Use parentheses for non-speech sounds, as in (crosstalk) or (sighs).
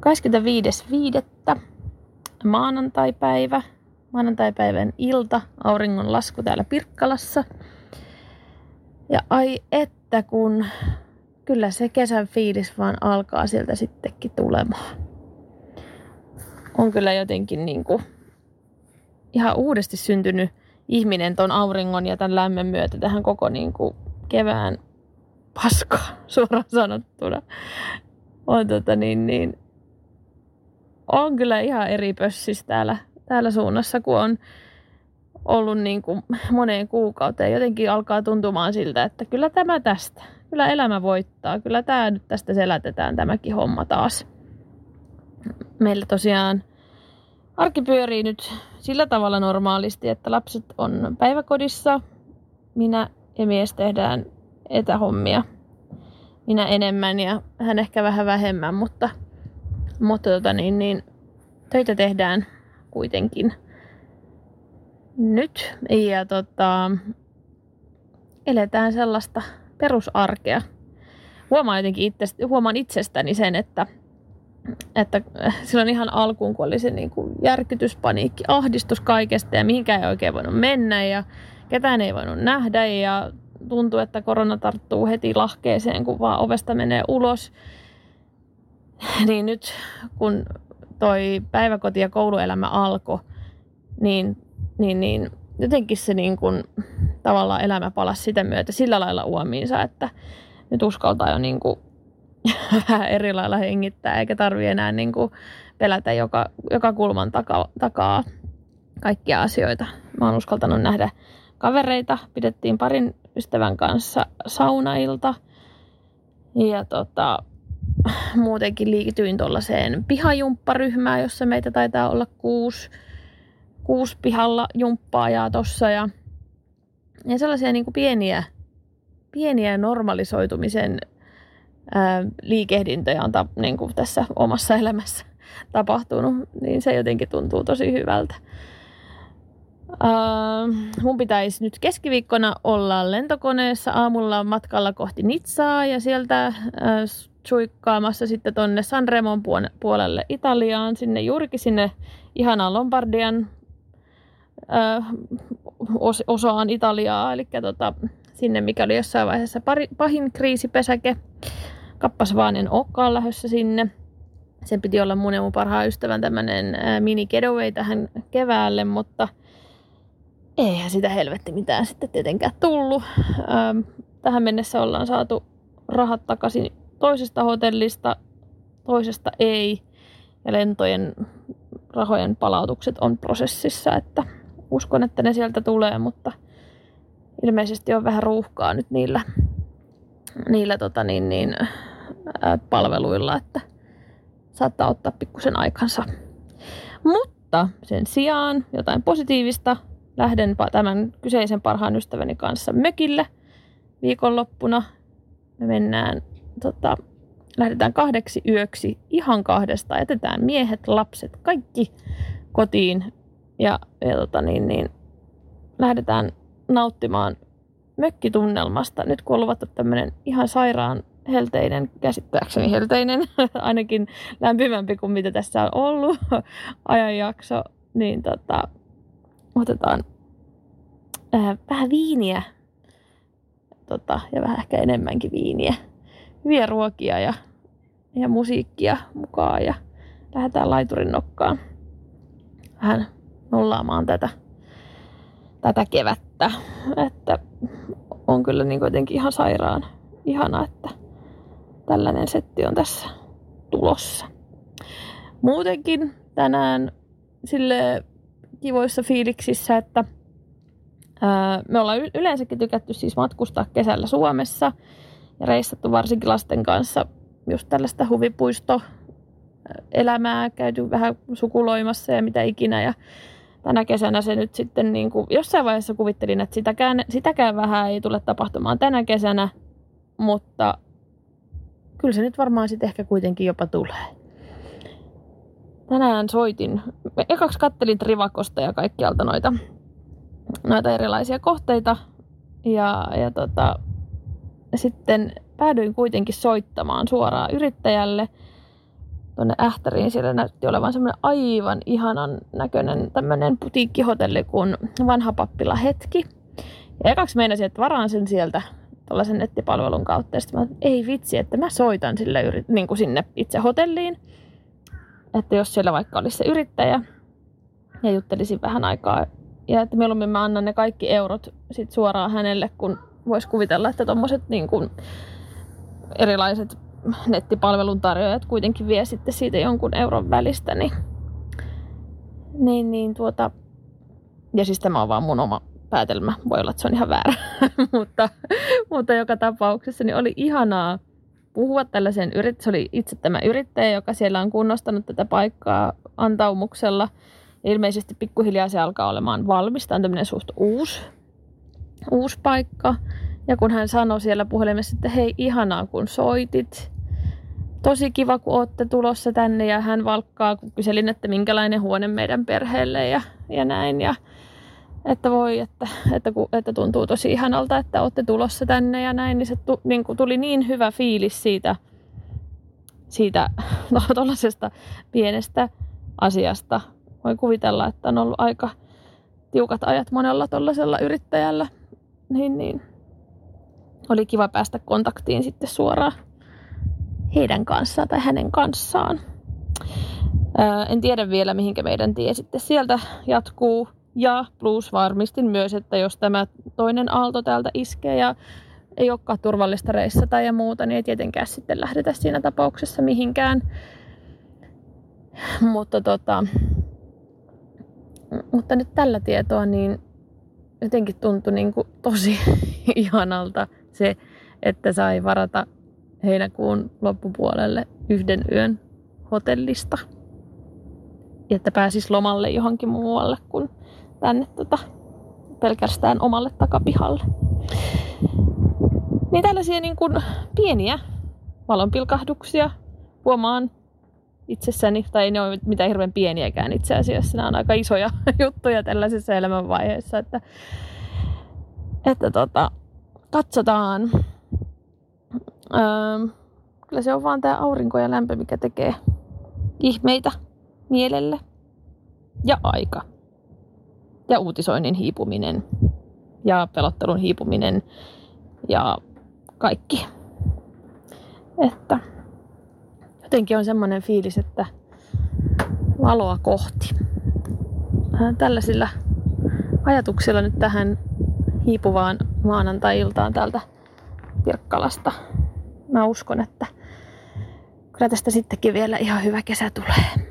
25.5. maanantaipäivä, maanantaipäivän ilta, auringon lasku täällä Pirkkalassa. Ja ai että kun kyllä se kesän fiilis vaan alkaa sieltä sittenkin tulemaan. On kyllä jotenkin niin kuin ihan uudesti syntynyt ihminen ton auringon ja tämän lämmön myötä tähän koko niin kuin kevään paskaa (laughs) suoraan sanottuna. On, tota niin, niin, on kyllä ihan eri pössis täällä, täällä suunnassa, kun on ollut niin kuin moneen kuukauteen. Jotenkin alkaa tuntumaan siltä, että kyllä tämä tästä. Kyllä elämä voittaa. Kyllä tämä nyt tästä selätetään tämäkin homma taas. Meillä tosiaan arki pyörii nyt sillä tavalla normaalisti, että lapset on päiväkodissa. Minä ja mies tehdään etähommia. Minä enemmän ja hän ehkä vähän vähemmän, mutta, mutta tota niin, niin, töitä tehdään kuitenkin nyt. Ja tota, eletään sellaista perusarkea. Huomaan jotenkin itsestä, huomaan itsestäni sen, että, että silloin ihan alkuun, kun oli se niin kuin järkytys, paniikki, ahdistus kaikesta ja mihinkään ei oikein voinut mennä ja ketään ei voinut nähdä ja tuntuu, että korona tarttuu heti lahkeeseen, kun vaan ovesta menee ulos. (laughs) Niin nyt kun toi päiväkoti- ja kouluelämä alkoi, niin, niin, niin jotenkin se niin kuin, tavallaan elämä palasi sitä myötä sillä lailla uomiinsa, että nyt uskaltaa jo niin kuin, (laughs) vähän eri lailla hengittää, eikä tarvi enää niin kuin, pelätä joka, joka kulman takaa, takaa kaikkia asioita. Mä oon uskaltanut nähdä kavereita, pidettiin parin ystävän kanssa saunailta ja tota, (sighs) muutenkin liityin tuollaiseen pihajumpparyhmään, jossa meitä taitaa olla kuusi, kuusi pihalla jumppaajaa tossa ja, ja sellaisia niin kuin pieniä, pieniä normalisoitumisen ää, liikehdintöjä on ta, niin kuin tässä omassa elämässä tapahtunut, niin se jotenkin tuntuu tosi hyvältä. Uh, mun pitäisi nyt keskiviikkona olla lentokoneessa aamulla matkalla kohti Nitsaa ja sieltä uh, suikkaamassa sitten tonne Sanremon puolelle Italiaan, sinne juurikin sinne ihanaan Lombardian uh, osaan Italiaa, eli tota, sinne mikä oli jossain vaiheessa pari, pahin kriisipesäke. Kappas vaan en olekaan lähdössä sinne. Sen piti olla mun ja mun parhaan ystävän tämmönen mini getaway tähän keväälle, mutta – eihän sitä helvetti mitään sitten tietenkään tullut. Ähm, tähän mennessä ollaan saatu rahat takaisin toisesta hotellista, toisesta ei. Ja lentojen rahojen palautukset on prosessissa, että uskon, että ne sieltä tulee, mutta ilmeisesti on vähän ruuhkaa nyt niillä, niillä tota niin, niin, ää, palveluilla, että saattaa ottaa pikkusen aikansa. Mutta sen sijaan jotain positiivista lähden tämän kyseisen parhaan ystäväni kanssa mökille viikonloppuna. Me mennään, tota, lähdetään kahdeksi yöksi ihan kahdesta. Jätetään miehet, lapset, kaikki kotiin ja, ja tota, niin, niin, lähdetään nauttimaan mökkitunnelmasta. Nyt kun on luvattu tämmöinen ihan sairaan helteinen, käsittääkseni helteinen, (laughs) ainakin lämpimämpi kuin mitä tässä on ollut (laughs) ajanjakso, niin tota, otetaan äh, vähän viiniä tota, ja vähän ehkä enemmänkin viiniä. Hyviä ruokia ja, ja musiikkia mukaan ja lähdetään laiturin nokkaan vähän nollaamaan tätä, tätä kevättä. Että on kyllä niin jotenkin ihan sairaan ihana, että tällainen setti on tässä tulossa. Muutenkin tänään sille kivoissa fiiliksissä, että me ollaan yleensäkin tykätty siis matkustaa kesällä Suomessa ja reissattu varsinkin lasten kanssa just tällaista huvipuisto elämää, käyty vähän sukuloimassa ja mitä ikinä. Ja tänä kesänä se nyt sitten niin kuin, jossain vaiheessa kuvittelin, että sitäkään, sitäkään vähän ei tule tapahtumaan tänä kesänä, mutta kyllä se nyt varmaan sitten ehkä kuitenkin jopa tulee tänään soitin, ekaksi kattelin Trivakosta ja kaikkialta noita, noita erilaisia kohteita. Ja, ja tota, sitten päädyin kuitenkin soittamaan suoraan yrittäjälle tuonne Ähtäriin. Siellä näytti olevan semmoinen aivan ihanan näköinen tämmöinen putiikkihotelli kuin Vanha Pappila Hetki. Ja ekaksi meinasin, että varaan sen sieltä tuollaisen nettipalvelun kautta. Ja sitten mä, ei vitsi, että mä soitan sille yrit, niin kuin sinne itse hotelliin. Että jos siellä vaikka olisi se yrittäjä ja juttelisin vähän aikaa. Ja että mieluummin mä annan ne kaikki eurot sit suoraan hänelle, kun voisi kuvitella, että tuommoiset niin erilaiset nettipalvelun tarjoajat kuitenkin vie sitten siitä jonkun euron välistä, niin, niin, niin tuota, ja siis tämä on vaan mun oma päätelmä, voi olla, että se on ihan väärä, (laughs) mutta, mutta joka tapauksessa niin oli ihanaa puhua tällaisen yrittäjän, se oli itse tämä yrittäjä, joka siellä on kunnostanut tätä paikkaa antaumuksella, ilmeisesti pikkuhiljaa se alkaa olemaan valmis, tämä on tämmöinen suht uusi, uusi paikka, ja kun hän sanoi siellä puhelimessa, että hei ihanaa kun soitit, tosi kiva kun olette tulossa tänne. Ja hän valkkaa, kun kyselin, että minkälainen huone meidän perheelle ja, ja näin. Ja, että voi, että, että, että tuntuu tosi ihanalta, että olette tulossa tänne ja näin, niin se tu, niin kuin tuli niin hyvä fiilis siitä, siitä (laughs) no, pienestä asiasta. Voi kuvitella, että on ollut aika tiukat ajat monella tuollaisella yrittäjällä, niin, niin oli kiva päästä kontaktiin sitten suoraan heidän kanssaan tai hänen kanssaan. Ää, en tiedä vielä, mihinkä meidän tie sitten sieltä jatkuu. Ja plus varmistin myös, että jos tämä toinen aalto täältä iskee ja ei olekaan turvallista reissata ja muuta, niin ei tietenkään sitten lähdetä siinä tapauksessa mihinkään. Mutta, tota, mutta nyt tällä tietoa niin jotenkin tuntui niin kuin tosi (laughs) ihanalta se, että sai varata heinäkuun loppupuolelle yhden yön hotellista. Ja että pääsis lomalle johonkin muualle kuin tänne tota, pelkästään omalle takapihalle. Niin tällaisia niin kuin pieniä valonpilkahduksia huomaan itsessäni, tai ne ole mitään hirveän pieniäkään itse asiassa, nämä on aika isoja (laughs) juttuja tällaisessa elämänvaiheessa, että, että tota, katsotaan. Öö, kyllä se on vaan tämä aurinko ja lämpö, mikä tekee ihmeitä mielelle ja aika. Ja uutisoinnin hiipuminen ja pelottelun hiipuminen ja kaikki. Että jotenkin on semmoinen fiilis, että valoa kohti. Tällaisilla ajatuksilla nyt tähän hiipuvaan maanantai-iltaan täältä Pirkkalasta. Mä uskon, että kyllä tästä sittenkin vielä ihan hyvä kesä tulee.